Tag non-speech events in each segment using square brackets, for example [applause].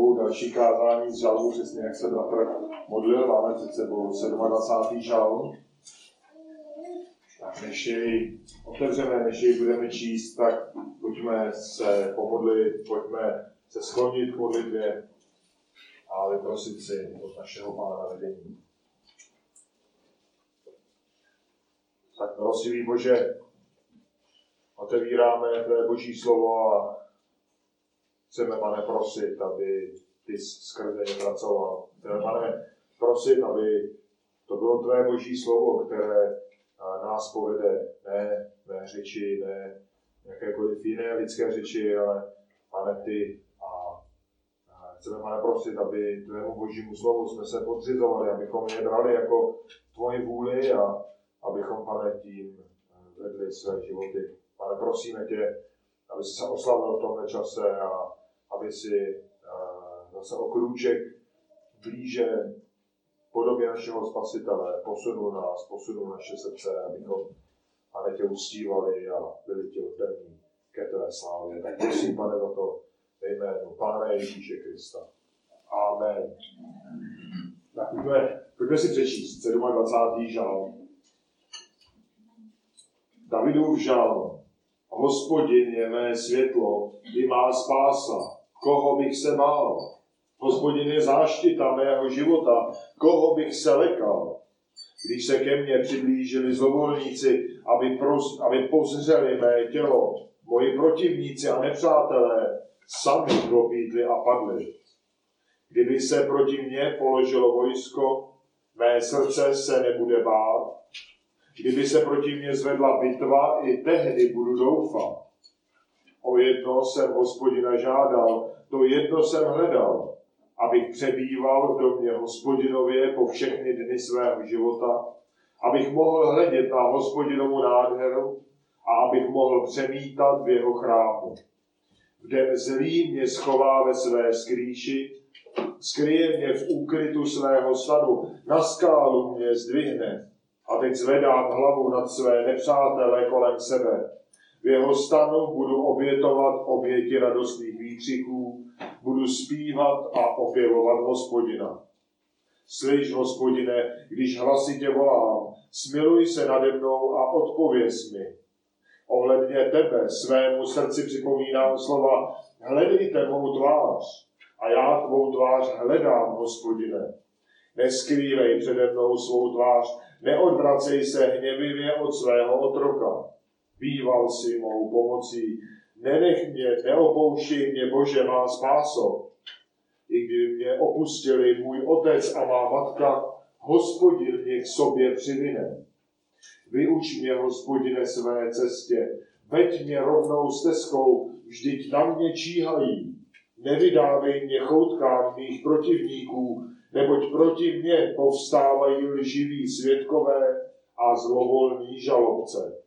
sebou další kázání z žalmu, přesně jak se bratr modlil. Máme před sebou 27. žalm. Tak než jej otevřeme, než jej budeme číst, tak pojďme se pomodlit, pojďme se sklonit k modlitbě a vyprosit si od našeho Pána vedení. Tak milostivý Bože, otevíráme Tvé Boží slovo a chceme, pane, prosit, aby Ty skrze ně pracoval. Chceme, pane, prosit, aby to bylo Tvé Boží slovo, které nás povede, ne mé řeči, ne jakékoliv jiné lidské řeči, ale, pane, Ty a chceme, pane, prosit, aby Tvému Božímu slovu jsme se podřizovali, abychom je brali jako Tvoji vůli a abychom, pane, tím vedli své životy. Pane, prosíme tě, aby se oslavil v tomhle čase a aby si zase o krůček blíže podobě našeho spasitele posunul nás, posunul naše srdce, abychom pane tě uctívali a byli ti oddaní ke tvé slávě. Tak prosím, pane, za to ve jménu Pána Ježíše Krista. Amen. Tak pojďme, pojďme si přečíst 27. žal. Davidův žal. Hospodin je mé světlo, i má spása. Koho bych se bál? Hospodin je záštita mého života, koho bych se lekal? Když se ke mně přiblížili zlovolníci, aby, pros, aby pozřeli mé tělo, moji protivníci a nepřátelé sami klopítli a padli. Kdyby se proti mně položilo vojsko, mé srdce se nebude bát. Kdyby se proti mně zvedla bitva, i tehdy budu doufat. O jedno jsem hospodina žádal, to jedno jsem hledal, abych přebýval v domě hospodinově po všechny dny svého života, abych mohl hledět na hospodinovu nádheru a abych mohl přemítat v jeho chrámu. V den zlý mě schová ve své skrýši, skryje mě v úkrytu svého sadu, na skálu mě zdvihne a teď zvedám hlavu nad své nepřátelé kolem sebe. V jeho stanu budu obětovat oběti radostných výkřiků, budu zpívat a opěvovat hospodina. Slyš, hospodine, když hlasitě volám, smiluj se nade mnou a odpověz mi. Ohledně tebe svému srdci připomínám slova, hledejte mou tvář a já tvou tvář hledám, hospodine. Neskrývej přede mnou svou tvář, neodvracej se hněvivě od svého otroka. Býval si mou pomocí, nenech mě, neopouštěj mě, Bože, má spáso. I kdyby mě opustili můj otec a má matka, hospodin mě k sobě přivine. Vyuč mě, hospodine, své cestě, veď mě rovnou stezkou, vždyť na mě číhají. Nevydávej mě choutkám mých protivníků, neboť proti mně povstávají lživí svědkové a zlovolní žalobce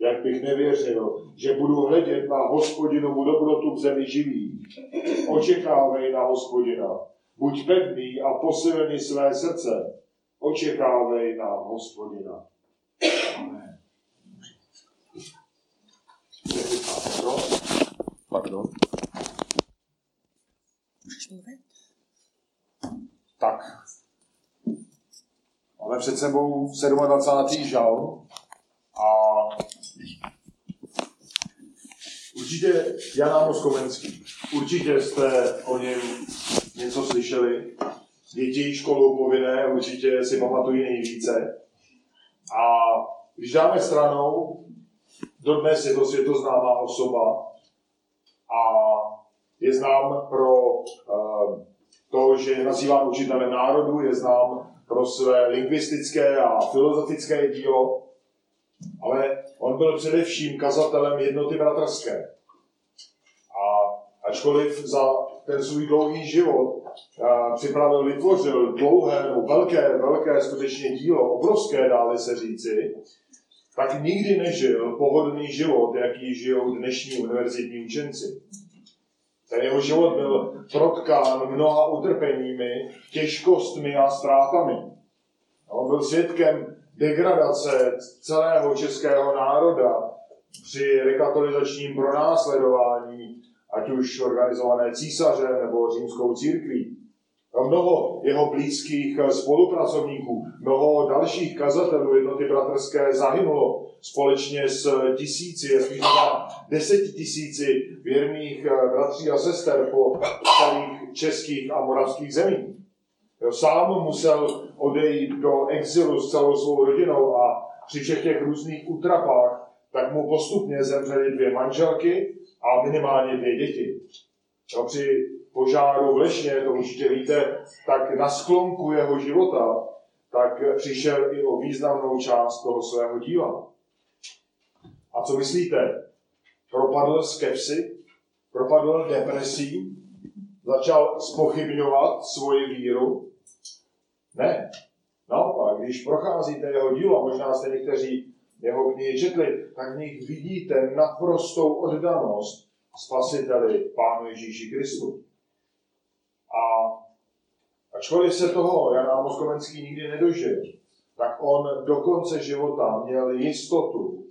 jak bych nevěřil, že budu hledět na hospodinovu dobrotu v zemi živý. Očekávej na hospodina. Buď pevný a posilný své srdce. Očekávej na hospodina. Amen. Pardon. Tak. Máme před sebou 27. žal a Určitě Jan Amos Komenský. Určitě jste o něm něco slyšeli. Děti školou povinné určitě si pamatují nejvíce. A když dáme stranou, dodnes je to světoznámá osoba a je znám pro uh, to, že je nazýván učitelem národu, je znám pro své lingvistické a filozofické dílo, ale byl především kazatelem jednoty bratrské. A ačkoliv za ten svůj dlouhý život připravil, vytvořil dlouhé, no velké, velké skutečně dílo, obrovské dále se říci, tak nikdy nežil pohodlný život, jaký žijou dnešní univerzitní učenci. Ten jeho život byl protkán mnoha utrpeními, těžkostmi a ztrátami. On byl svědkem degradace celého českého národa při rekatolizačním pronásledování ať už organizované císařem nebo římskou církví. Mnoho jeho blízkých spolupracovníků, mnoho dalších kazatelů jednoty bratrské zahynulo společně s tisíci, jestli deseti tisíci věrných bratří a sester po celých českých a moravských zemích. Jo, sám musel odejít do exilu s celou svou rodinou a při všech těch různých útrapách, tak mu postupně zemřely dvě manželky a minimálně dvě děti. Jo, při požáru v Lešně, to určitě víte, tak na sklonku jeho života, tak přišel i o významnou část toho svého díla. A co myslíte? Propadl skepsy? Propadl depresí? Začal spochybňovat svoji víru? Ne. Naopak, když procházíte jeho dílo, možná jste někteří jeho knihy četli, tak v nich vidíte naprostou oddanost spasiteli Pánu Ježíši Kristu. A ačkoliv se toho Jan Amos Komenský nikdy nedožil, tak on do konce života měl jistotu,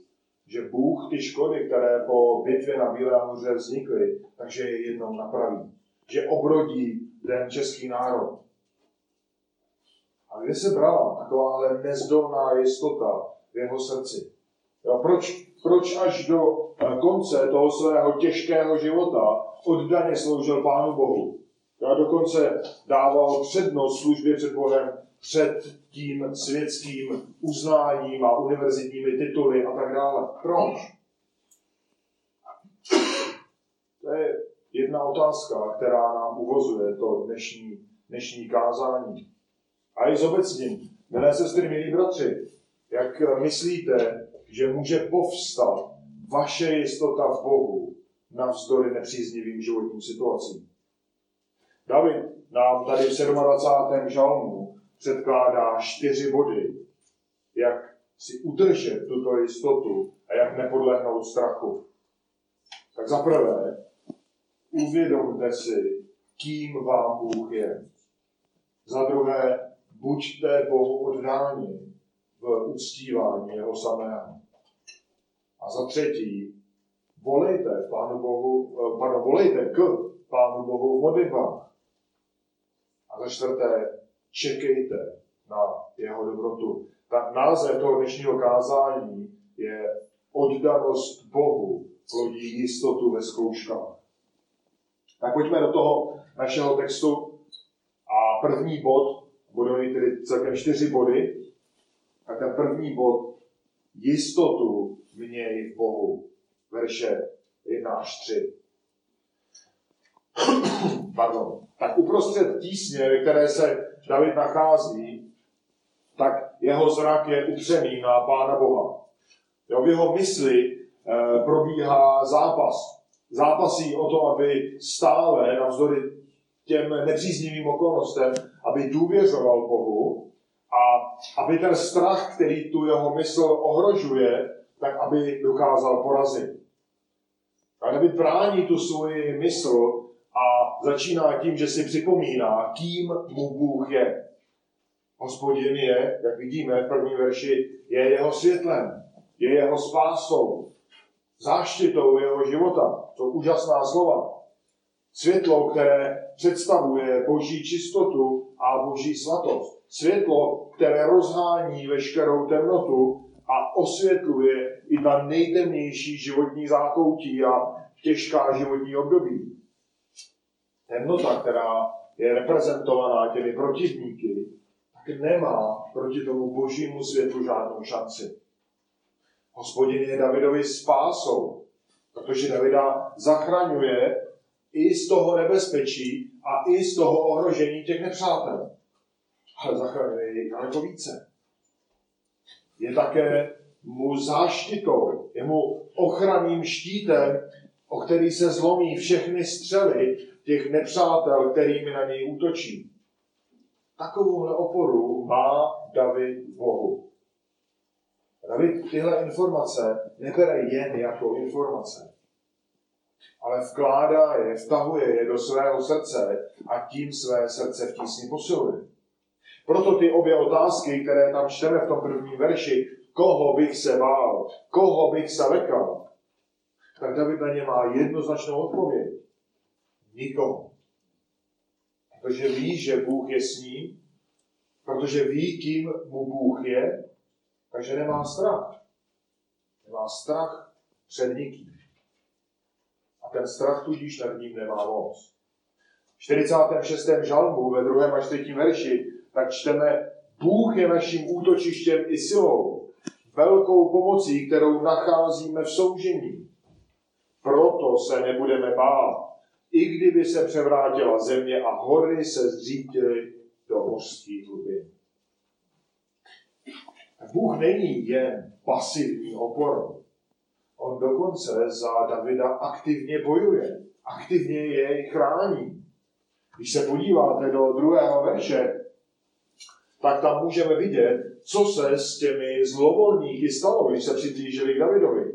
že Bůh ty škody, které po bitvě na Bílé hoře vznikly, takže je jednou napraví. Že obrodí ten český národ. A kde se brala taková ale nezdolná jistota v jeho srdci? Jo, proč, proč až do eh, konce toho svého těžkého života oddaně sloužil Pánu Bohu? Já dokonce dával přednost službě před Bohem před tím světským uznáním a univerzitními tituly a tak dále. Proč? To je jedna otázka, která nám uvozuje to dnešní, dnešní kázání. A i zobecním. Milé sestry, milí bratři, jak myslíte, že může povstat vaše jistota v Bohu navzdory nepříznivým životním situacím? David nám tady v 27. žalmu předkládá čtyři body, jak si udržet tuto jistotu a jak nepodlehnout strachu. Tak za prvé, uvědomte si, kým vám Bůh je. Za druhé, buďte Bohu oddáni v uctívání jeho samého. A za třetí, volejte Pánu Bohu, eh, pardon, volejte k Pánu Bohu v modlitbách. A za čtvrté, čekejte na jeho dobrotu. Tak název toho dnešního kázání je oddanost Bohu plodí jistotu ve zkouškách. Tak pojďme do toho našeho textu a první bod, budou mít tedy celkem čtyři body, a ten první bod, jistotu měj v Bohu, verše 1 až 3. [clears throat] Pardon. Tak uprostřed tísně, ve které se David nachází, tak jeho zrak je upřený na Pána Boha. Jo, v jeho mysli e, probíhá zápas. Zápasí o to, aby stále, navzdory těm nepříznivým okolnostem, aby důvěřoval Bohu a aby ten strach, který tu jeho mysl ohrožuje, tak aby dokázal porazit. A David brání tu svoji mysl a začíná tím, že si připomíná, kým mu Bůh je. Hospodin je, jak vidíme v první verši, je jeho světlem, je jeho spásou, záštitou jeho života. To úžasná slova. Světlo, které představuje boží čistotu a boží svatost. Světlo, které rozhání veškerou temnotu a osvětluje i ta nejtemnější životní zákoutí a těžká životní období temnota, která je reprezentovaná těmi protivníky, tak nemá proti tomu božímu světu žádnou šanci. Hospodin je Davidovi spásou, protože Davida zachraňuje i z toho nebezpečí a i z toho ohrožení těch nepřátel. Ale zachraňuje jej daleko více. Je také mu záštitou, je mu ochranným štítem, o který se zlomí všechny střely těch nepřátel, kterými na něj útočí. Takovouhle oporu má David Bohu. David tyhle informace nebere jen jako informace, ale vkládá je, vtahuje je do svého srdce a tím své srdce v tísni posiluje. Proto ty obě otázky, které tam čteme v tom prvním verši, koho bych se bál, koho bych se lekal, tak David na ně má jednoznačnou odpověď. Nikomu. Protože ví, že Bůh je s ním, protože ví, kým mu Bůh je, takže nemá strach. Nemá strach před nikým. A ten strach tudíž nad ním nemá moc. V 46. žalmu ve 2. a 3. verši tak čteme, Bůh je naším útočištěm i silou, velkou pomocí, kterou nacházíme v soužení. Proto se nebudeme bát, i kdyby se převrátila země a hory se zřítily do mořských hlubin. Bůh není jen pasivní oporou. On dokonce za Davida aktivně bojuje, aktivně jej chrání. Když se podíváte do druhého verše, tak tam můžeme vidět, co se s těmi zlovolníky stalo, když se přiblížili k Davidovi.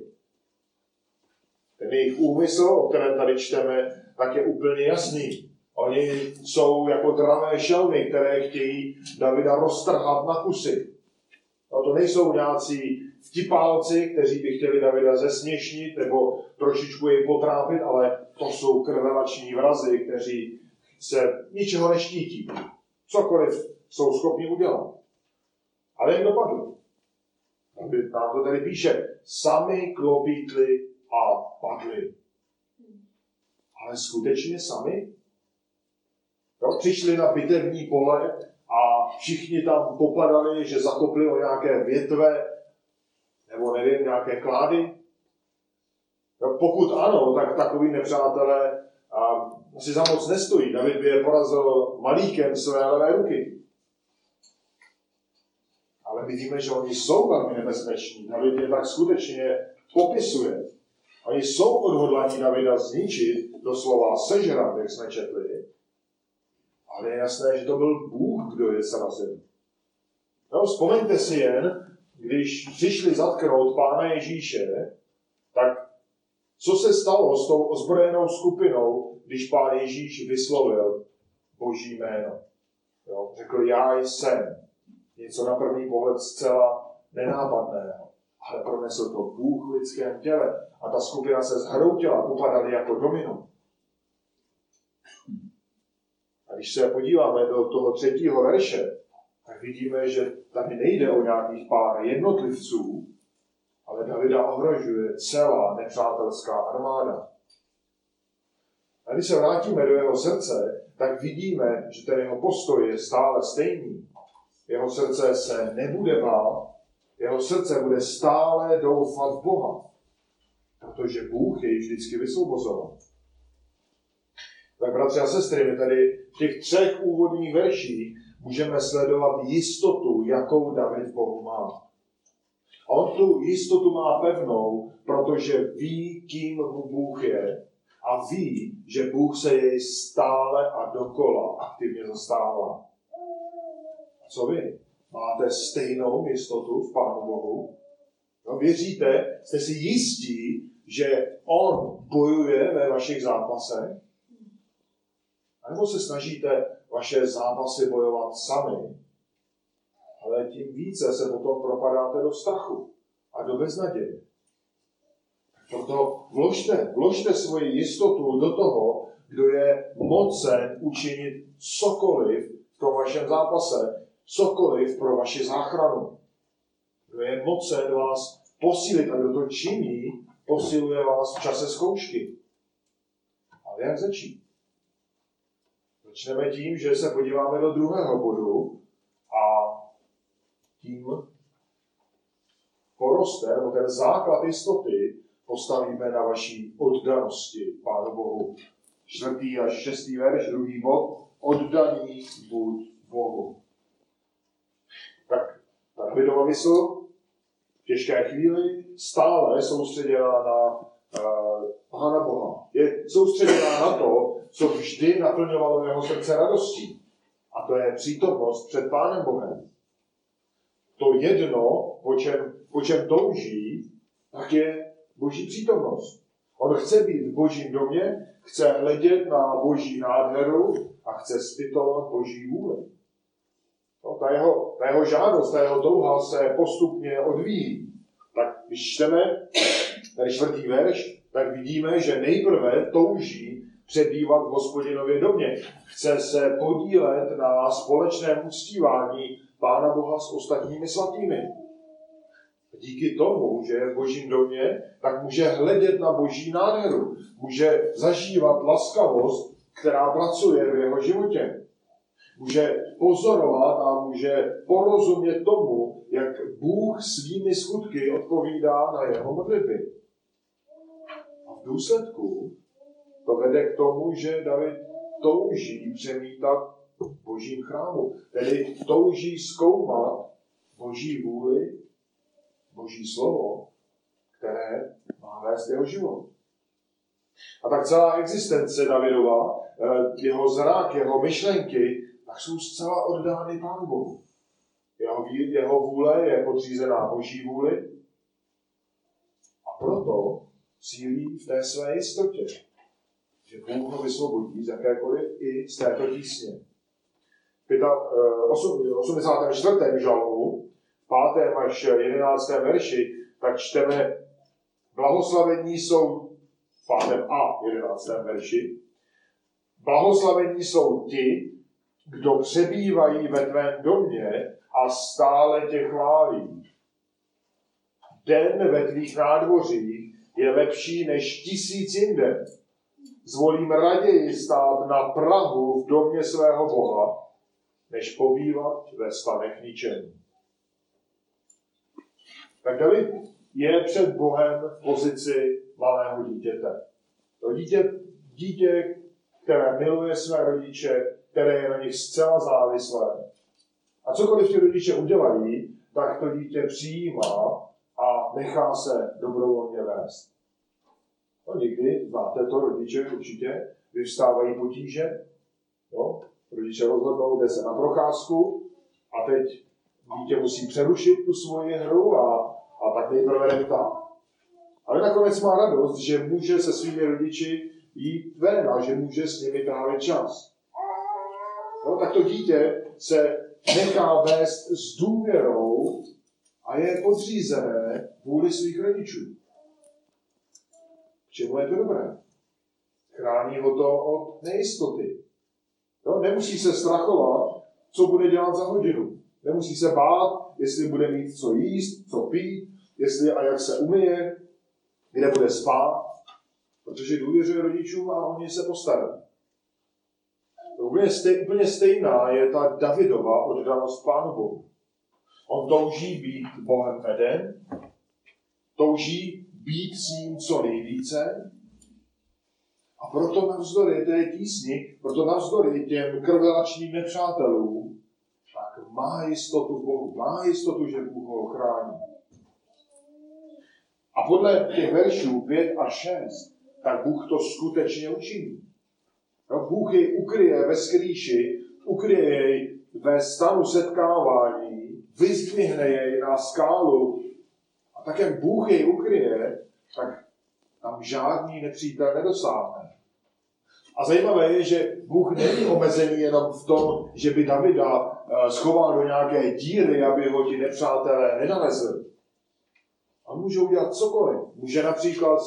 Ten jejich úmysl, o kterém tady čteme, tak je úplně jasný. Oni jsou jako dravé šelmy, které chtějí Davida roztrhat na kusy. No to nejsou nějací vtipálci, kteří by chtěli Davida zesměšnit nebo trošičku jej potrápit, ale to jsou krvelační vrazy, kteří se ničeho neštítí. Cokoliv jsou schopni udělat. Ale jen dopadlo. Nám to tady píše, sami klopítli a padli. Ale skutečně sami? Jo, přišli na bitevní pole a všichni tam popadali, že zakopli o nějaké větve, nebo nevím, nějaké klády. Jo, pokud ano, tak takový nepřátelé a, si za moc nestojí. David by je porazil malíkem své levé ruky. Ale vidíme, že oni jsou velmi nebezpeční. David je tak skutečně popisuje. Oni jsou odhodlaní Davida zničit, doslova sežrat, jak jsme četli, ale je jasné, že to byl Bůh, kdo je srazil. No, vzpomeňte si jen, když přišli zatknout Pána Ježíše, tak co se stalo s tou ozbrojenou skupinou, když Pán Ježíš vyslovil Boží jméno? Jo, řekl, já jsem. Něco na první pohled zcela nenápadného. Ale pronesl to Bůh v lidském těle. A ta skupina se zhroutila, upadali jako domino. A když se podíváme do toho třetího verše, tak vidíme, že tady nejde o nějakých pár jednotlivců, ale Davida ohrožuje celá nepřátelská armáda. A když se vrátíme do jeho srdce, tak vidíme, že ten jeho postoj je stále stejný. Jeho srdce se nebude bát, jeho srdce bude stále doufat v Boha, protože Bůh jej vždycky vysvobozoval. Tak bratři a sestry, my tady v těch třech úvodních verších můžeme sledovat jistotu, jakou David Bohu má. A on tu jistotu má pevnou, protože ví, kým mu Bůh je a ví, že Bůh se jej stále a dokola aktivně zastává. Co vy? Máte stejnou jistotu v Pánu Bohu? No, věříte, jste si jistí, že On bojuje ve vašich zápasech? A nebo se snažíte vaše zápasy bojovat sami, ale tím více se potom propadáte do strachu a do beznaděje. Proto vložte, vložte svoji jistotu do toho, kdo je mocen učinit cokoliv v tom vašem zápase, cokoliv pro vaši záchranu. Kdo je mocen vás posílit a kdo to činí, posiluje vás v čase zkoušky. Ale jak začít? Začneme tím, že se podíváme do druhého bodu a tím poroste, nebo ten základ jistoty postavíme na vaší oddanosti Pánu Bohu. Čtvrtý až šestý verš, druhý bod, oddaný buď Bohu. Tak ta Davidova mysl v těžké chvíli stále soustředěná na uh, Pána Boha. Je soustředěná na to, co vždy naplňovalo jeho srdce radostí. A to je přítomnost před Pánem Bohem. To jedno, po čem, po čem touží, tak je Boží přítomnost. On chce být v Božím domě, chce hledět na Boží nádheru a chce zpytovat Boží vůli. No, ta, jeho, ta jeho žádost, ta jeho touha se postupně odvíjí. Tak když čteme ten čtvrtý verš, tak vidíme, že nejprve touží přebývat v hospodinově domě. Chce se podílet na společném uctívání Pána Boha s ostatními svatými. Díky tomu, že je v božím domě, tak může hledět na boží nádheru. Může zažívat laskavost, která pracuje v jeho životě. Může pozorovat a může porozumět tomu, jak Bůh svými skutky odpovídá na jeho modlitby. A v důsledku to vede k tomu, že David touží přemítat božím chrámu. Tedy touží zkoumat boží vůli, boží slovo, které má vést jeho život. A tak celá existence Davidova, eh, jeho zrak, jeho myšlenky, tak jsou zcela oddány Pánu Bohu. Jeho, jeho vůle je podřízená Boží vůli a proto sílí v té své jistotě, že Bůh ho vysvobodí z jakékoliv i z této tísně. V 84. Eh, žalmu, 5. až 11. verši, tak čteme, blahoslavení jsou v 5. a 11. verši, blahoslavení jsou ti, kdo přebývají ve tvém domě a stále tě chválí. Den ve tvých nádvořích je lepší než tisíc jinde. Zvolím raději stát na Prahu v domě svého Boha, než pobývat ve stanech ničení. Tak David je před Bohem v pozici malého dítěte. To dítě, dítě, které miluje své rodiče, které je na nich zcela závislé. A cokoliv ti rodiče udělají, tak to dítě přijímá a nechá se dobrovolně vést. No někdy, znáte to, rodiče určitě, vyvstávají potíže, jo? rodiče rozhodnou, jde se na procházku a teď dítě musí přerušit tu svoji hru a, a tak nejprve neptá. Ale nakonec má radost, že může se svými rodiči jít ven a že může s nimi trávit čas. No, tak to dítě se nechá vést s důvěrou a je podřízené vůli svých rodičů. Čemu je to dobré? Chrání ho to od nejistoty. No, nemusí se strachovat, co bude dělat za hodinu. Nemusí se bát, jestli bude mít co jíst, co pít, jestli a jak se umyje, kde bude spát, protože důvěřuje rodičům a oni se postarají. Úplně, stej, úplně stejná je ta Davidova oddanost Pánu Bohu. On touží být Bohem veden, touží být s ním co nejvíce, a proto navzdory té tísni, proto navzdory těm krvelačným nepřátelům, tak má jistotu Bohu, má jistotu, že Bůh ho ochrání. A podle těch veršů 5 a 6, tak Bůh to skutečně učiní. No, Bůh jej ukryje ve skrýši, ukryje jej ve stanu setkávání, vyzdvihne jej na skálu. A tak, jak Bůh jej ukryje, tak tam žádný nepřítel nedosáhne. A zajímavé je, že Bůh není omezený jenom v tom, že by Davida eh, schoval do nějaké díry, aby ho ti nepřátelé nenalezli. On může udělat cokoliv. Může například,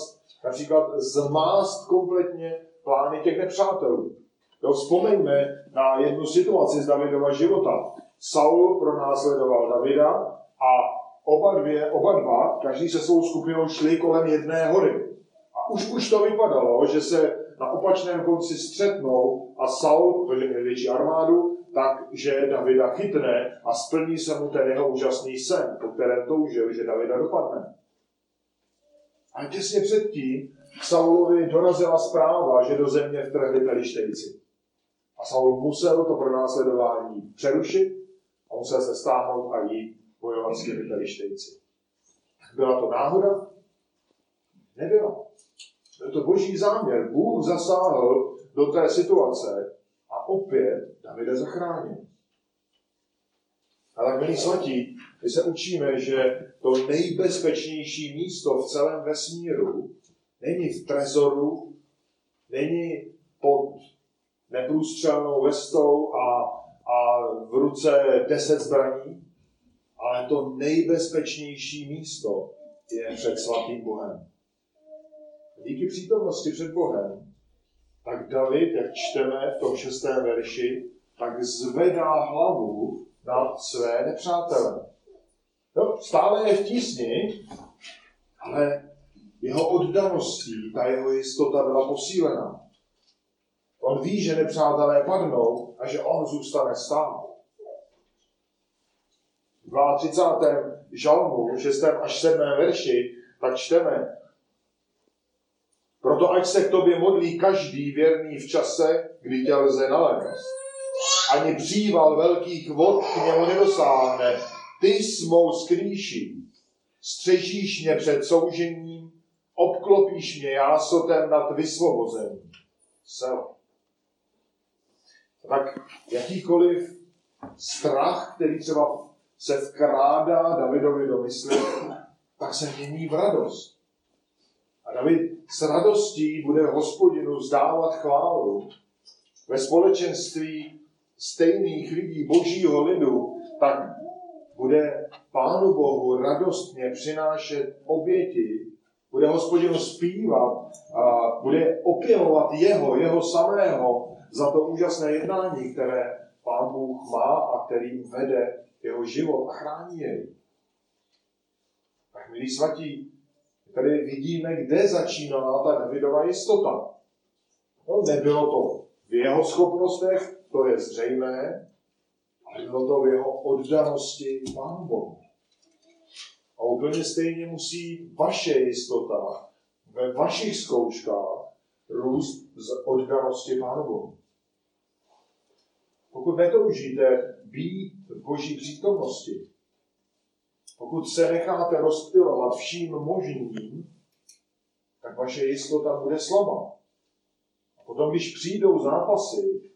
například zmást kompletně plány těch nepřátelů. Jo, vzpomeňme na jednu situaci z Davidova života. Saul pronásledoval Davida a oba, dvě, oba dva, každý se svou skupinou šli kolem jedné hory. A už, už to vypadalo, že se na opačném konci střetnou a Saul, protože měl větší armádu, takže Davida chytne a splní se mu ten jeho úžasný sen, po kterém toužil, že Davida dopadne. A těsně předtím Saulovi dorazila zpráva, že do země vtrhli pelištejci. A Saul musel to pronásledování přerušit a musel se stáhnout a jít bojovat s těmi pelištejci. Byla to náhoda? Nebyla. Byl to boží záměr. Bůh zasáhl do té situace a opět Davida zachránil. A tak, milí svatí, my se učíme, že to nejbezpečnější místo v celém vesmíru není v trezoru, není pod neprůstřelnou vestou a, a v ruce deset zbraní, ale to nejbezpečnější místo je před svatým Bohem. Díky přítomnosti před Bohem tak David, jak čteme v tom šestém verši, tak zvedá hlavu na své nepřátele. No, stále je v tísni, ale jeho oddaností ta jeho jistota byla posílena. On ví, že nepřátelé padnou a že on zůstane stát. V 32. žalmu, 6. až 7. verši, tak čteme, proto ať se k tobě modlí každý věrný v čase, kdy tě lze nalézt. Ani příval velkých vod k němu nedosáhne. Ty s mou skrýší. Střežíš mě před soužením, obklopíš mě jásotem nad vysvobozením. Sel. Tak jakýkoliv strach, který třeba se vkrádá Davidovi do mysli, tak se mění v radost. A David s radostí bude hospodinu zdávat chválu. Ve společenství stejných lidí božího lidu, tak bude Pánu Bohu radostně přinášet oběti, bude hospodinu zpívat a bude opěvovat jeho, jeho samého za to úžasné jednání, které Pán Bůh má a kterým vede jeho život a chrání jej. Tak milí svatí, tady vidíme, kde začínala ta Davidova jistota. No, nebylo to v jeho schopnostech, to je zřejmé, ale bylo to v jeho oddanosti Pánu Bohu. A úplně stejně musí vaše jistota ve vašich zkouškách růst z oddanosti Pánu Bohu. Pokud netoužíte být v Boží přítomnosti, pokud se necháte rozptilovat vším možným, tak vaše jistota bude slabá. A potom, když přijdou zápasy,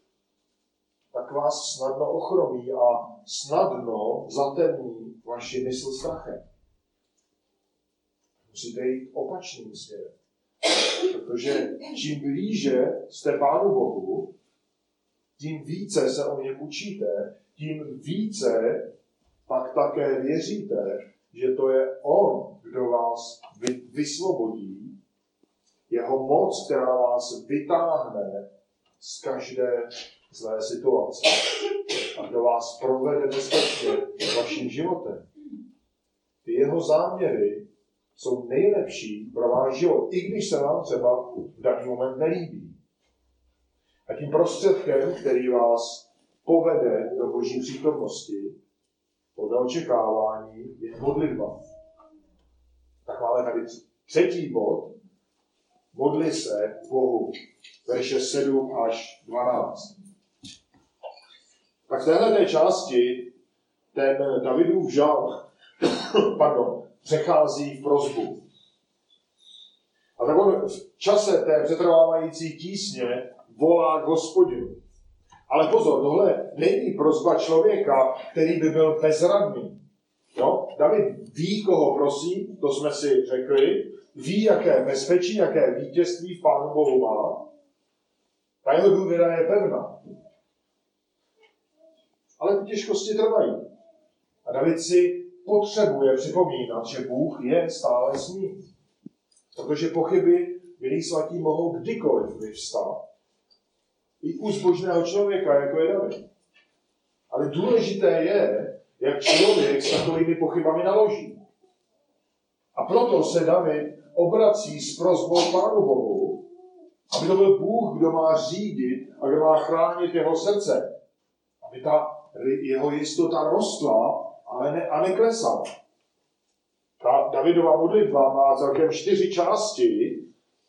tak vás snadno ochromí a snadno zatemní vaši mysl strachem. Musíte jít opačným směrem. Protože čím blíže jste Pánu Bohu, tím více se o něm učíte, tím více pak také věříte, že to je On, kdo vás vysvobodí, jeho moc, která vás vytáhne z každé zlé situace a kdo vás provede bezpečně vaším životem. Ty jeho záměry jsou nejlepší pro váš život, i když se vám třeba v daný moment nelíbí. A tím prostředkem, který vás povede do boží přítomnosti, podle očekávání, je modlitba. Tak máme tady třetí bod. Modli se Bohu. Verše 7 až 12. Tak v téhle části ten Davidův žal [coughs] pardon, přechází v prozbu. A tak on v čase té přetrvávající tísně volá k hospodinu. Ale pozor, tohle není prozba člověka, který by byl bezradný. Jo? David ví, koho prosí, to jsme si řekli, ví, jaké bezpečí, jaké vítězství v Pánu Bohu má. Ta jeho důvěra je pevná. Ale ty těžkosti trvají. A David si potřebuje připomínat, že Bůh je stále s ním. Protože pochyby, milí svatí, mohou kdykoliv vyvstat i u zbožného člověka, jako je David. Ale důležité je, jak člověk s takovými pochybami naloží. A proto se David obrací s prozbou Pánu Bohu, aby to byl Bůh, kdo má řídit a kdo má chránit jeho srdce. Aby ta jeho jistota rostla ale ne, a neklesala. Ta Davidova modlitba má celkem čtyři části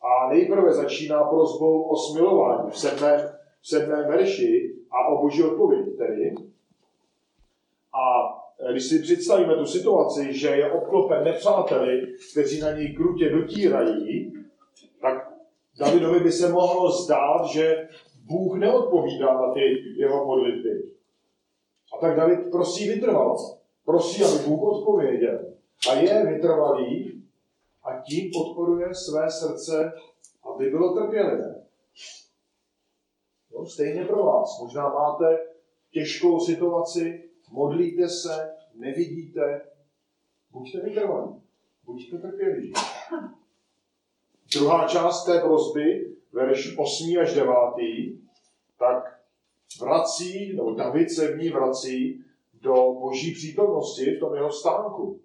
a nejprve začíná prozbou o smilování v sedmém v sedmém verši a o boží odpověď tedy. A e, když si představíme tu situaci, že je obklopen nepřáteli, kteří na něj krutě dotírají, tak Davidovi by se mohlo zdát, že Bůh neodpovídá na ty jeho modlitby. A tak David prosí vytrvalost. Prosí, aby Bůh odpověděl. A je vytrvalý a tím podporuje své srdce, aby bylo trpělivé. Jo, stejně pro vás. Možná máte těžkou situaci, modlíte se, nevidíte. Buďte vytrvalí. Buďte trpěliví. Druhá část té prosby, verš 8 až 9, tak vrací, nebo David se v ní vrací do boží přítomnosti v tom jeho stánku,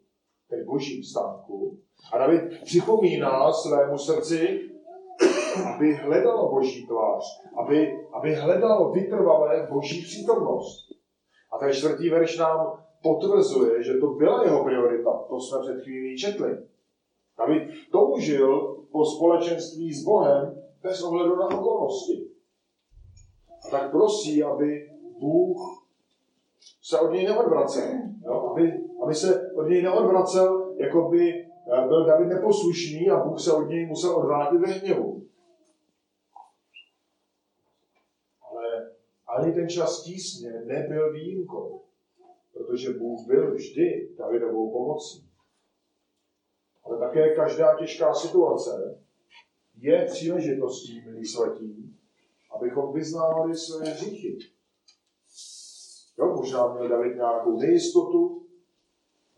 tedy božím stánku. A David připomíná svému srdci, aby hledalo boží tvář, aby, aby hledalo vytrvalé boží přítomnost. A ten čtvrtý verš nám potvrzuje, že to byla jeho priorita. To jsme před chvílí četli. David toužil po společenství s Bohem bez ohledu na okolnosti. A tak prosí, aby Bůh se od něj neodvracel. Jo? Aby, aby se od něj neodvracel, jako by eh, byl David neposlušný a Bůh se od něj musel odvrátit ve hněvu. Ale ani ten čas tísně nebyl výjimkou, protože Bůh byl vždy Davidovou pomocí. Ale také každá těžká situace je příležitostí, milí svatí, abychom vyznávali své hříchy. Jo, možná měl David nějakou nejistotu,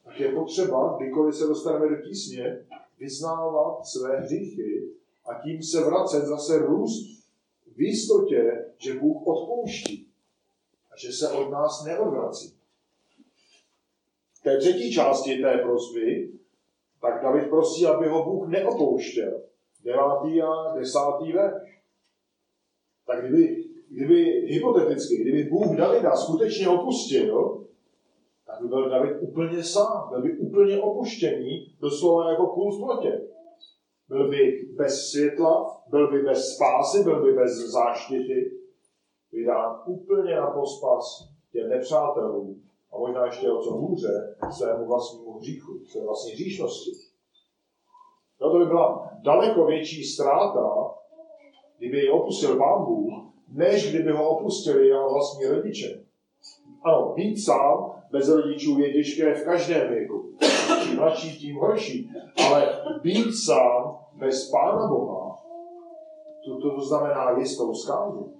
tak je potřeba, kdykoliv se dostaneme do tísně, vyznávat své hříchy a tím se vracet zase růst v jistotě, že Bůh odpouští a že se od nás neodvrací. V té třetí části té prosby, tak David prosí, aby ho Bůh neopouštěl. Devátý a desátý verš. Tak kdyby, kdyby hypoteticky, kdyby Bůh Davida skutečně opustil, tak by byl David úplně sám, byl by úplně opuštěný, doslova jako půl v plotě. Byl by bez světla, byl by bez spásy, byl by bez záštity, vydán úplně na pospas těm nepřátelům a možná ještě o co hůře svému vlastnímu hříchu, své vlastní hříšnosti. No to by byla daleko větší ztráta, kdyby jej opustil pán Bůh, než kdyby ho opustili jeho vlastní rodiče. Ano, být sám bez rodičů je těžké v každém věku. Čím mladší, tím horší. Ale být sám bez Pána Boha, to, to, to znamená jistou zkázu.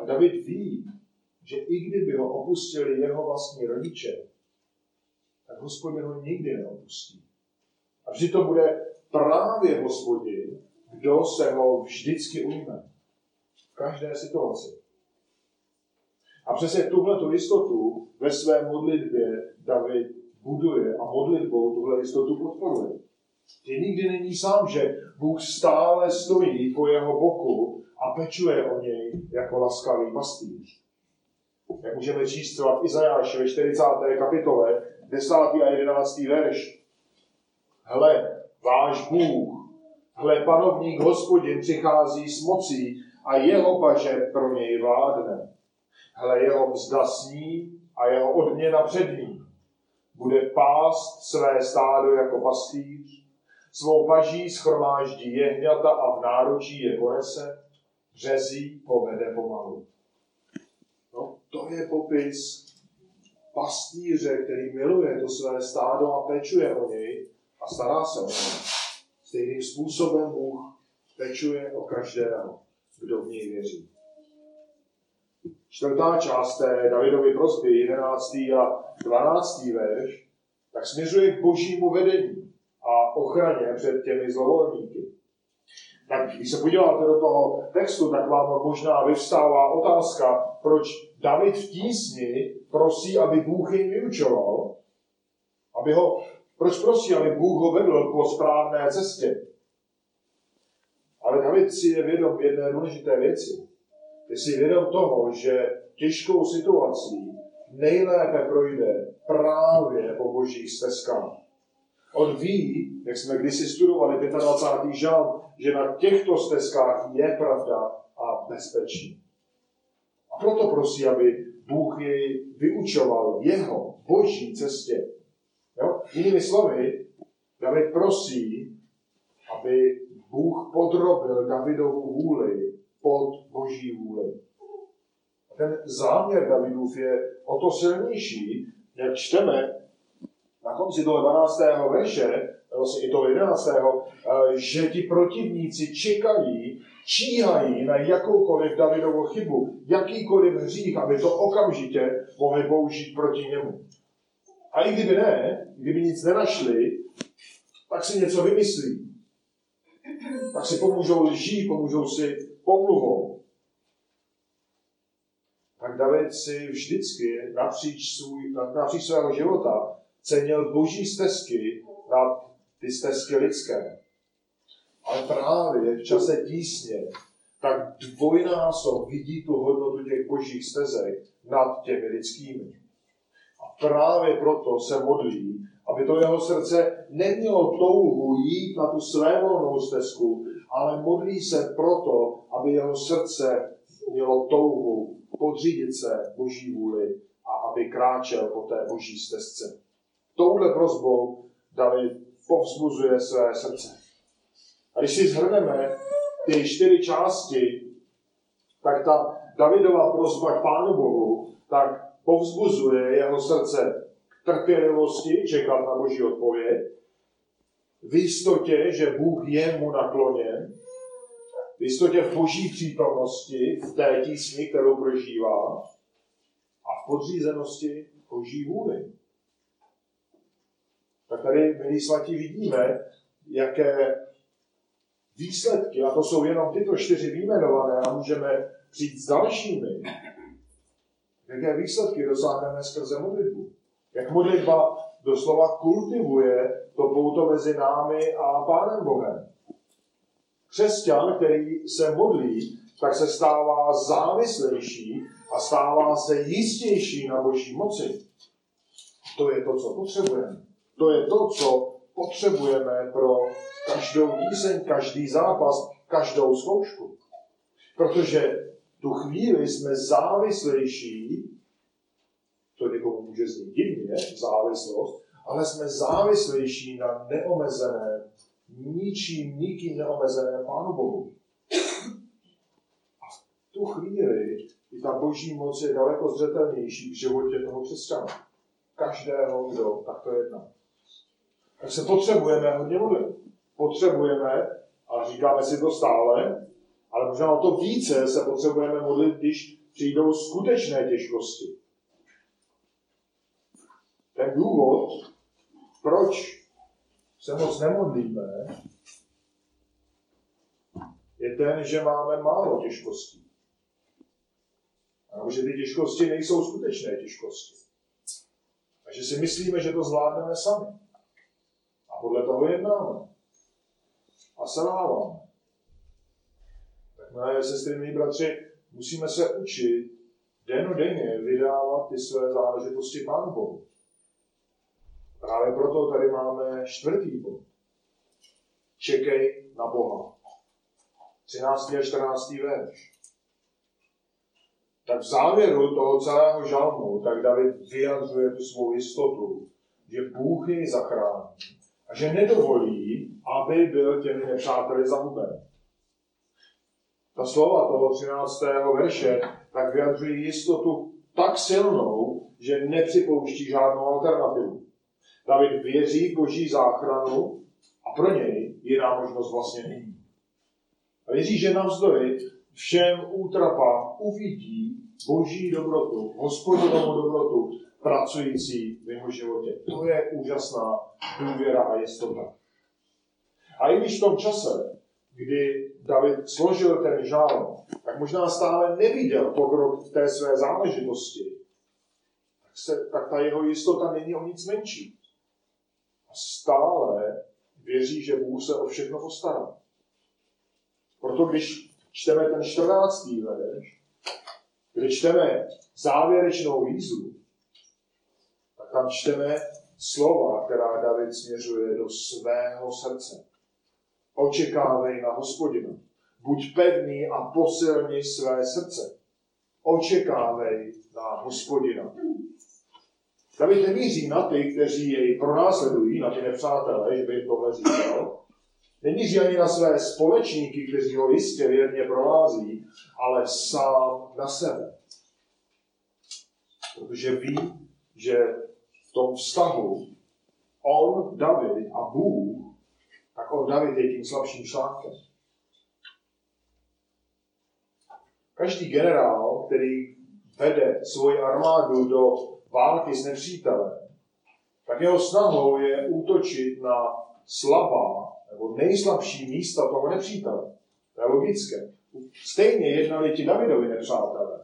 A David ví, že i kdyby ho opustili jeho vlastní rodiče, tak hospodin ho nikdy neopustí. A vždy to bude právě hospodin, kdo se ho vždycky ujme. V každé situaci. A přesně tuhle tu jistotu ve své modlitbě David buduje a modlitbou tuhle jistotu podporuje. Ty nikdy není sám, že Bůh stále stojí po jeho boku a pečuje o něj jako laskavý pastýř. Jak můžeme číst třeba v Izajáši ve 40. kapitole, 10. a 11. verš. Hle, váš Bůh, hle, panovník hospodin přichází s mocí a jeho paže pro něj vládne. Hle, jeho mzda sní a jeho odměna před ním. Bude pást své stádo jako pastýř, svou paží schromáždí jehňata a v náručí je ponese, řezí povede pomalu. No, to je popis pastýře, který miluje to své stádo a pečuje o něj a stará se o něj. Stejným způsobem Bůh pečuje o každého, kdo v něj věří. Čtvrtá část té Davidovy prosby, 11. a 12. verš, tak směřuje k božímu vedení a ochraně před těmi zlovolníky. Tak když se podíváte do toho textu, tak vám možná vyvstává otázka, proč David v tísni prosí, aby Bůh jim vyučoval, aby ho, proč prosí, aby Bůh ho vedl po správné cestě. Ale David si je vědom jedné důležité věci. Je si vědom toho, že těžkou situací nejlépe projde právě po božích stezkách. On ví, jak jsme kdysi studovali 25. žal, že na těchto stezkách je pravda a bezpečí. A proto prosí, aby Bůh jej vyučoval jeho boží cestě. Jo? Jinými slovy, David prosí, aby Bůh podrobil Davidovu vůli pod boží vůli. Ten záměr Davidův je o to silnější, jak čteme na konci toho 12. verše, vlastně i toho 11. Eh, že ti protivníci čekají, číhají na jakoukoliv Davidovu chybu, jakýkoliv hřích, aby to okamžitě mohli použít proti němu. A i kdyby ne, kdyby nic nenašli, tak si něco vymyslí. tak si pomůžou lží, pomůžou si pomluvou. Tak David si vždycky napříč, svůj, napříč svého života cenil boží stezky nad ty stezky lidské. Ale právě v čase tísně tak dvojnásob vidí tu hodnotu těch božích stezek nad těmi lidskými. A právě proto se modlí, aby to jeho srdce nemělo touhu jít na tu své volnou stezku, ale modlí se proto, aby jeho srdce mělo touhu podřídit se Boží vůli a aby kráčel po té Boží stezce. Touhle prozbou David povzbuzuje své srdce. A když si zhrneme ty čtyři části, tak ta Davidova prozba k Pánu Bohu, tak povzbuzuje jeho srdce k trpělivosti, čekat na Boží odpověď, v jistotě, že Bůh je mu nakloněn, v jistotě v boží přítomnosti, v té tísni, kterou prožívá, a v podřízenosti boží vůli. Tak tady, milí svatí, vidíme, jaké výsledky, a to jsou jenom tyto čtyři výjmenované, a můžeme přijít s dalšími, jaké výsledky dosáhneme skrze modlitbu. Jak modlitba doslova kultivuje to pouto mezi námi a Pánem Bohem. Křesťan, který se modlí, tak se stává závislejší a stává se jistější na boží moci. To je to, co potřebujeme. To je to, co potřebujeme pro každou píseň, každý zápas, každou zkoušku. Protože tu chvíli jsme závislejší, může znít divně, závislost, ale jsme závislejší na neomezené ničím, nikým neomezené Pánu Bohu. A v tu chvíli i ta boží moc je daleko zřetelnější v životě toho křesťana. Každého, kdo takto jedná. Tak se potřebujeme hodně modlit. Potřebujeme, a říkáme si to stále, ale možná o to více se potřebujeme modlit, když přijdou skutečné těžkosti. Ten důvod, proč se moc nemodlíme, je ten, že máme málo těžkostí. A že ty těžkosti nejsou skutečné těžkosti. A že si myslíme, že to zvládneme sami. A podle toho jednáme. A selháváme. Tak milé sestry, milí bratři, musíme se učit denodenně vydávat ty své záležitosti Pánu Bohu. Právě proto tady máme čtvrtý bod. Čekej na Boha. 13. a 14. verš. Tak v závěru toho celého žalmu, tak David vyjadřuje tu svou jistotu, že Bůh jej zachrání a že nedovolí, aby byl těmi nepřáteli zahuben. Ta slova toho 13. verše tak vyjadřují jistotu tak silnou, že nepřipouští žádnou alternativu. David věří v boží záchranu a pro něj jiná možnost vlastně není. A věří, že navzdory všem útrapám uvidí boží dobrotu, hospodinovou dobrotu pracující v jeho životě. To je úžasná důvěra a jistota. A i když v tom čase, kdy David složil ten žál, tak možná stále neviděl pokrok v té své záležitosti, tak, se, tak ta jeho jistota není o nic menší a stále věří, že Bůh se o všechno postará. Proto když čteme ten 14. verš, kde čteme závěrečnou výzvu, tak tam čteme slova, která David směřuje do svého srdce. Očekávej na hospodina. Buď pevný a posilni své srdce. Očekávej na hospodina. David nemíří na ty, kteří jej pronásledují, na ty nepřátelé, že by jim tohle říkal. Nemíří ani na své společníky, kteří ho jistě věrně provází, ale sám na sebe. Protože ví, že v tom vztahu on, David a Bůh, tak on, David, je tím slabším článkem. Každý generál, který vede svoji armádu do války s nepřítelem, tak jeho snahou je útočit na slabá nebo nejslabší místa toho nepřítele. To je logické. Stejně jednali ti Davidovi nepřátelé.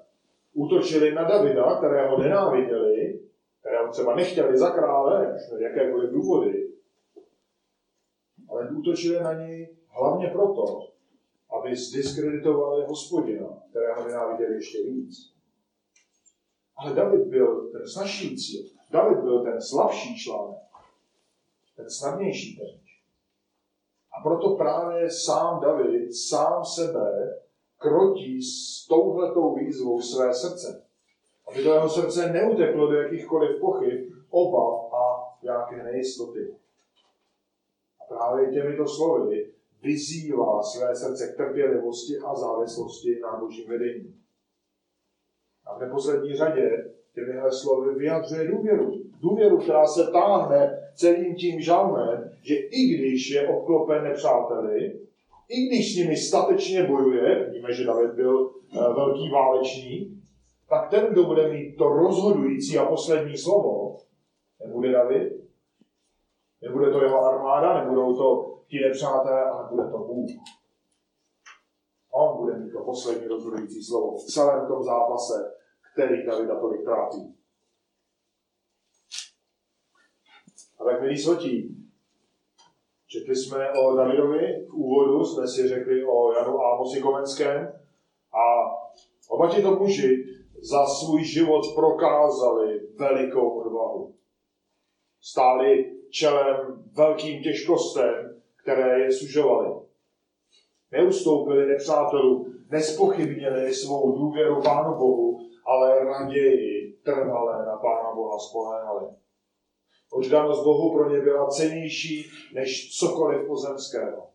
Útočili na Davida, kterého nenáviděli, kterého třeba nechtěli za krále, jakékoliv důvody, ale útočili na něj hlavně proto, aby zdiskreditovali hospodina, kterého nenáviděli ještě víc. Ale David byl ten snažší cíl. David byl ten slabší článek. Ten snadnější ten. A proto právě sám David, sám sebe krotí s touhletou výzvou své srdce. Aby do jeho srdce neuteklo do jakýchkoliv pochyb, obav a nějaké nejistoty. A právě těmito slovy vyzývá své srdce k trpělivosti a závislosti na božím vedení. V neposlední řadě těmihle slovy vyjadřuje důvěru. Důvěru, která se táhne celým tím žalmem, že i když je obklopen nepřáteli, i když s nimi statečně bojuje, víme, že David byl eh, velký válečník, tak ten, kdo bude mít to rozhodující a poslední slovo, nebude David, nebude to jeho armáda, nebudou to ti nepřátelé, ale bude to Bůh. On bude mít to poslední rozhodující slovo v celém tom zápase, který Davida tolik trápí. A tak, milí svatí, četli jsme o Davidovi, v úvodu jsme si řekli o Janu Ámosi Komenském a oba to muži za svůj život prokázali velikou odvahu. Stáli čelem velkým těžkostem, které je sužovaly. Neustoupili nepřátelů, nespochybnili svou důvěru Pánu Bohu, ale raději trvalé na Pána Boha spoléhali. Oddanost Bohu pro ně byla cenější než cokoliv pozemského.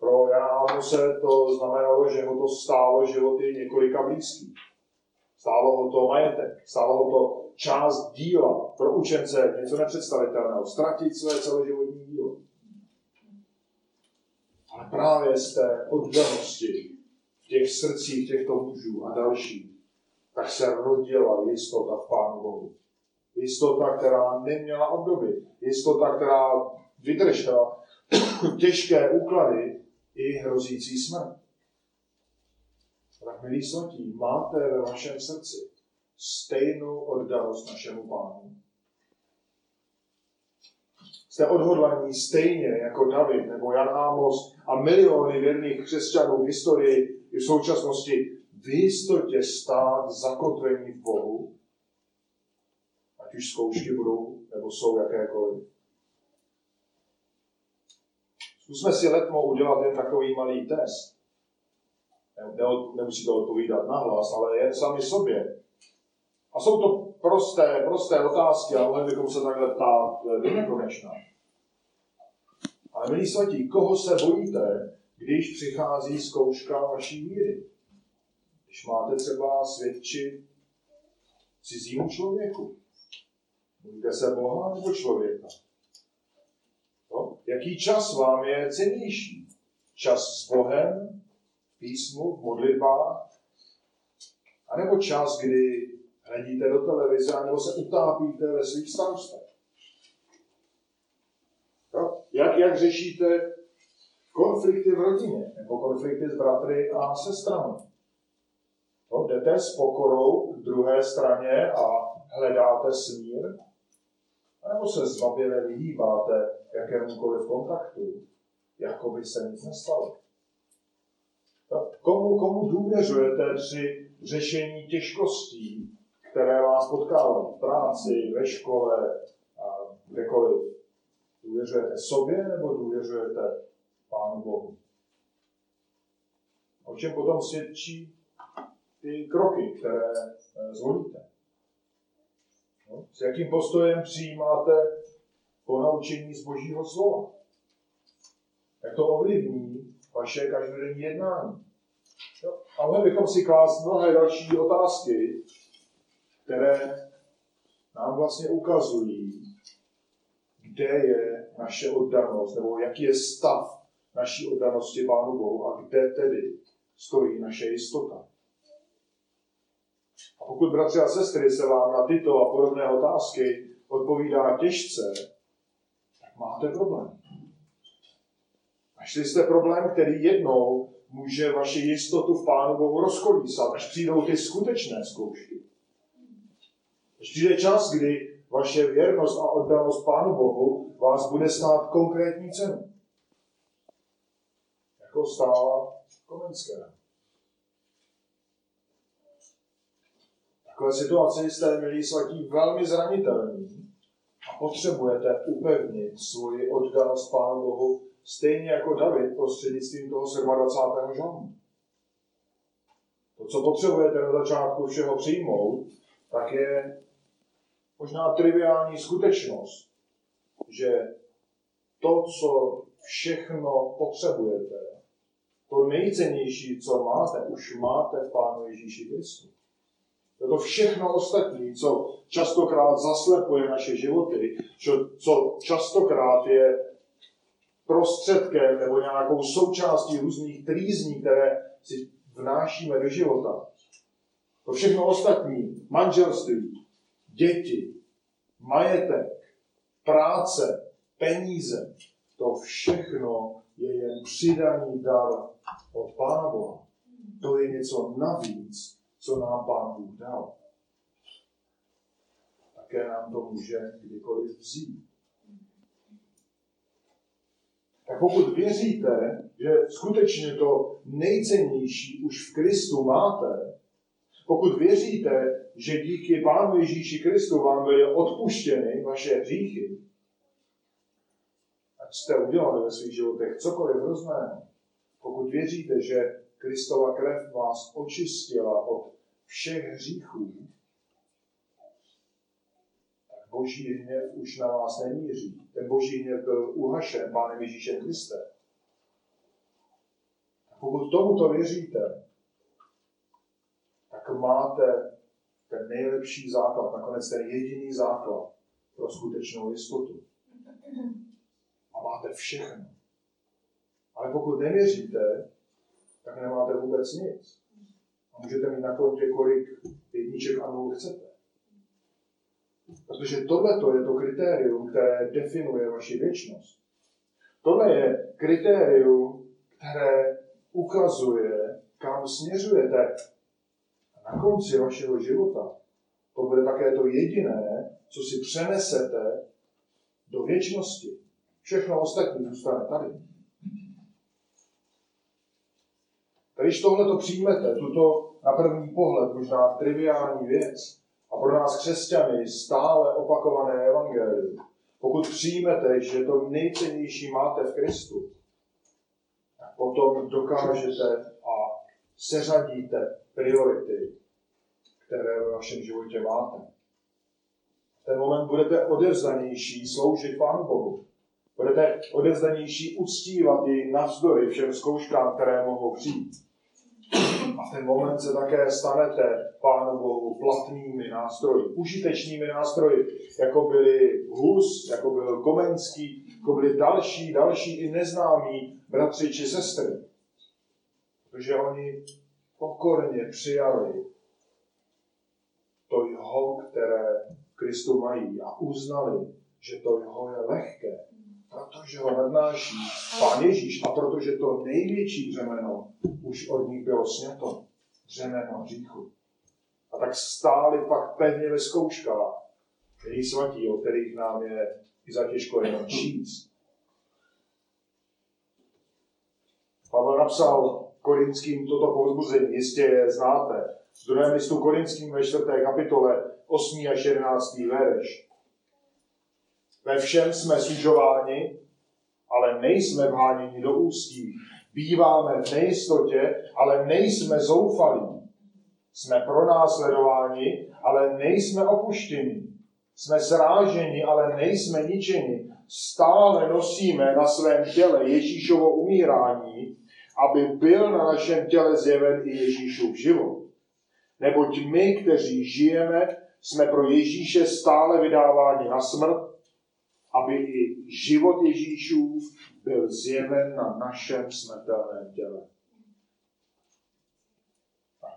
Pro Jana se to znamenalo, že ho to stálo životy několika blízkých. Stálo ho to majetek, stálo ho to část díla. Pro učence něco nepředstavitelného. Ztratit své celoživotní dílo. Ale právě z té oddanosti těch srdcích těchto mužů a dalších, tak se rodila jistota v Pánu Bohu. Jistota, která neměla obdoby. Jistota, která vydržela těžké úklady i hrozící smrt. Tak, milí svatí, máte ve vašem srdci stejnou oddanost našemu pánu. Jste odhodlaní stejně jako David nebo Jan Amos a miliony věrných křesťanů v historii i v současnosti v jistotě stát zakotvení v Bohu, ať už zkoušky budou nebo jsou jakékoliv. Zkusme si letmo udělat jen takový malý test. Ne, nemusí to odpovídat nahlas, ale jen sami sobě. A jsou to prosté, prosté otázky a mohli bychom se takhle ptát do nekonečna. Ale milí svatí, koho se bojíte, když přichází zkouška vaší víry? Když máte třeba svědčit cizímu člověku. Bojíte se Boha nebo člověka? No? Jaký čas vám je cenější? Čas s Bohem, písmu, modlitbách? A nebo čas, kdy hledíte do televize, nebo se utápíte ve svých starostech? No? Jak, jak řešíte konflikty v rodině, nebo konflikty s bratry a sestrami? No, jdete s pokorou k druhé straně a hledáte smír? Nebo se zbaběle vyhýbáte jakémukoliv kontaktu, jako by se nic nestalo? Komu, komu důvěřujete při řešení těžkostí, které vás potkávají v práci, ve škole a kdekoliv? Důvěřujete sobě nebo důvěřujete Pánu Bohu? O čem potom svědčí ty kroky, které eh, zvolíte? No, s jakým postojem přijímáte ponaučení z Božího slova? Jak to ovlivní vaše každodenní jednání? No, a mohli bychom si klást mnohé další otázky, které nám vlastně ukazují, kde je naše oddanost, nebo jaký je stav naší oddanosti Pánu Bohu a kde tedy stojí naše jistota. A pokud, bratři a sestry, se vám na tyto a podobné otázky odpovídá těžce, tak máte problém. Našli jste problém, který jednou může vaši jistotu v Pánu Bohu rozkolísat, až přijdou ty skutečné zkoušky. Až přijde čas, kdy vaše věrnost a oddanost Pánu Bohu vás bude stát konkrétní cenu. Jako stála Komenské. takové situaci jste, milí svatí, velmi zranitelní a potřebujete upevnit svoji oddanost Pánu Bohu stejně jako David prostřednictvím toho 27. žalmu. To, co potřebujete na začátku všeho přijmout, tak je možná triviální skutečnost, že to, co všechno potřebujete, to nejcennější, co máte, už máte v Pánu Ježíši Kristu. To všechno ostatní, co častokrát zaslepuje naše životy, co častokrát je prostředkem nebo nějakou součástí různých trýzní, které si vnášíme do života. To všechno ostatní, manželství, děti, majetek, práce, peníze, to všechno je jen přidaný dar od Pána Boha. To je něco navíc, co nám Pán Bůh dal. Také nám to může kdykoliv vzít. Tak pokud věříte, že skutečně to nejcennější už v Kristu máte, pokud věříte, že díky Pánu Ježíši Kristu vám byly odpuštěny vaše hříchy, jste udělali ve svých životech cokoliv hrozného, pokud věříte, že Kristova krev vás očistila od všech hříchů, tak boží hněv už na vás nemíří. Ten boží hněv byl uhašen Pánem Ježíšem Kristem. A pokud tomuto věříte, tak máte ten nejlepší základ, nakonec ten jediný základ pro skutečnou jistotu. Máte všechno. Ale pokud nevěříte, tak nemáte vůbec nic. A můžete mít na kontě, kolik jedniček a nul chcete. Protože tohle je to kritérium, které definuje vaši věčnost. Tohle je kritérium, které ukazuje, kam směřujete. A na konci vašeho života to bude také to jediné, co si přenesete do věčnosti. Všechno ostatní zůstane tady. Když tohle to přijmete, tuto na první pohled možná triviální věc, a pro nás křesťany stále opakované evangelium, pokud přijmete, že to nejcennější máte v Kristu, tak potom dokážete a seřadíte priority, které ve vašem životě máte. V ten moment budete odevzdanější sloužit Pánu Bohu. Budete odevzdanější uctívat jej navzdory všem zkouškám, které mohou přijít. A v ten moment se také stanete Pánu Bohu platnými nástroji, užitečnými nástroji, jako byli Hus, jako byl Komenský, jako byli další, další i neznámí bratři či sestry. Protože oni pokorně přijali to jeho, které Kristu mají a uznali, že to jeho je lehké, protože ho nadnáší Pán Ježíš a protože to největší břemeno už od nich bylo sněto, břemeno hříchu. A tak stáli pak pevně ve zkouškách, který svatí, o kterých nám je i za těžko jenom číst. Pavel napsal korinským toto povzbuzení, jistě je znáte. V druhém listu korinským ve čtvrté kapitole 8. až 11. verš. Ve všem jsme sužováni, ale nejsme vháněni do ústí. Býváme v nejistotě, ale nejsme zoufalí. Jsme pronásledováni, ale nejsme opuštěni. Jsme zráženi, ale nejsme ničeni. Stále nosíme na svém těle Ježíšovo umírání, aby byl na našem těle zjeven i Ježíšův život. Neboť my, kteří žijeme, jsme pro Ježíše stále vydáváni na smrt, aby i život Ježíšův byl zjeven na našem smrtelném těle.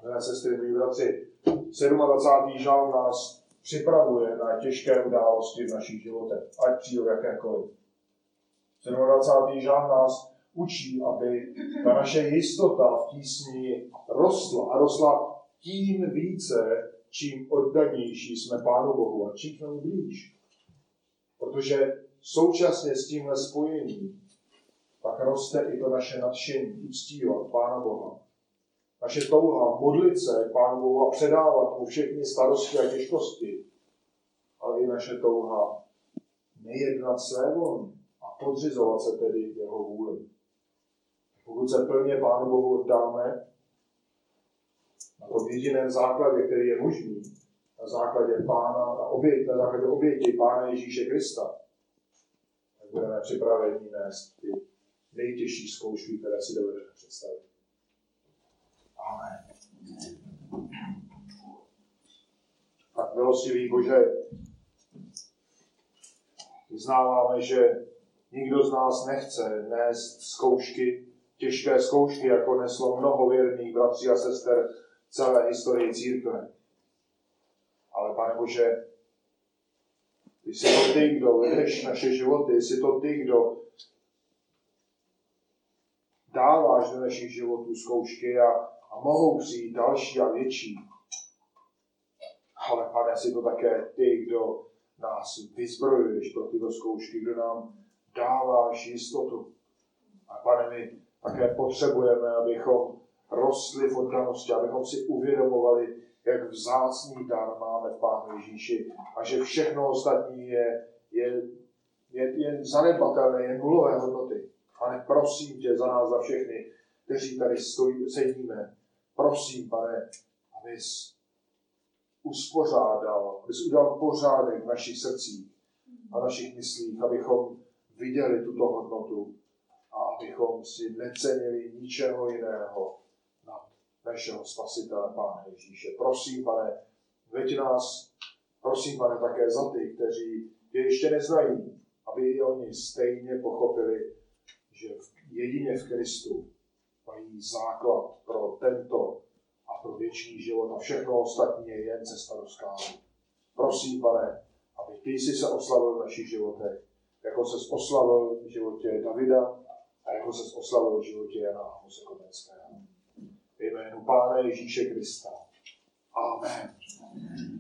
Milé sestry, milí bratři, 27. žal nás připravuje na těžké události v našich životech, ať přijdou jakékoliv. 27. žal nás učí, aby ta naše jistota v tísni rostla a rostla tím více, čím oddanější jsme Pánu Bohu a čím jsme blíž. Protože současně s tímhle spojením pak roste i to naše nadšení uctívat Pána Boha. Naše touha modlit se Pánu Bohu a předávat mu všechny starosti a těžkosti, ale i naše touha nejednat své volny a podřizovat se tedy jeho vůli. Pokud se plně Pánu Bohu oddáme, na tom jediném základě, který je možný, na základě pána, na, oběť, na základě oběti Pána Ježíše Krista, tak budeme připraveni nést ty nejtěžší zkoušky, které si dovedeme představit. Amen. Tak milostivý Bože, vyznáváme, že nikdo z nás nechce nést zkoušky, těžké zkoušky, jako neslo mnoho věrných bratří a sester celé historii církve. Ty jsi to ty, kdo vedeš naše životy, jsi to ty, kdo dáváš do našich životů zkoušky a, a mohou přijít další a větší. Ale pane, jsi to také ty, kdo nás vyzbrojuješ pro tyto zkoušky, kdo nám dáváš jistotu. A pane, my také potřebujeme, abychom rostli v oddanosti, abychom si uvědomovali, jak vzácný dar máme v Pánu Ježíši a že všechno ostatní je, je, je, je zanedbatelné, je nulové hodnoty. Pane, prosím tě za nás, za všechny, kteří tady stojí, sedíme. Prosím, pane, abys uspořádal, abys udělal pořádek v našich srdcích a našich myslích, abychom viděli tuto hodnotu a abychom si necenili ničeho jiného našeho spasitele Pána Ježíše. Prosím, pane, veď nás, prosím, pane, také za ty, kteří tě ještě neznají, aby i oni stejně pochopili, že jedině v Kristu mají základ pro tento a pro věčný život a všechno ostatní je jen cesta do skály. Prosím, pane, aby ty jsi se oslavil v našich životech, jako se oslavil v životě Davida a jako se oslavil v životě Jana Hosekovenského. V jménu Pána Ježíše Krista. Amen. Amen.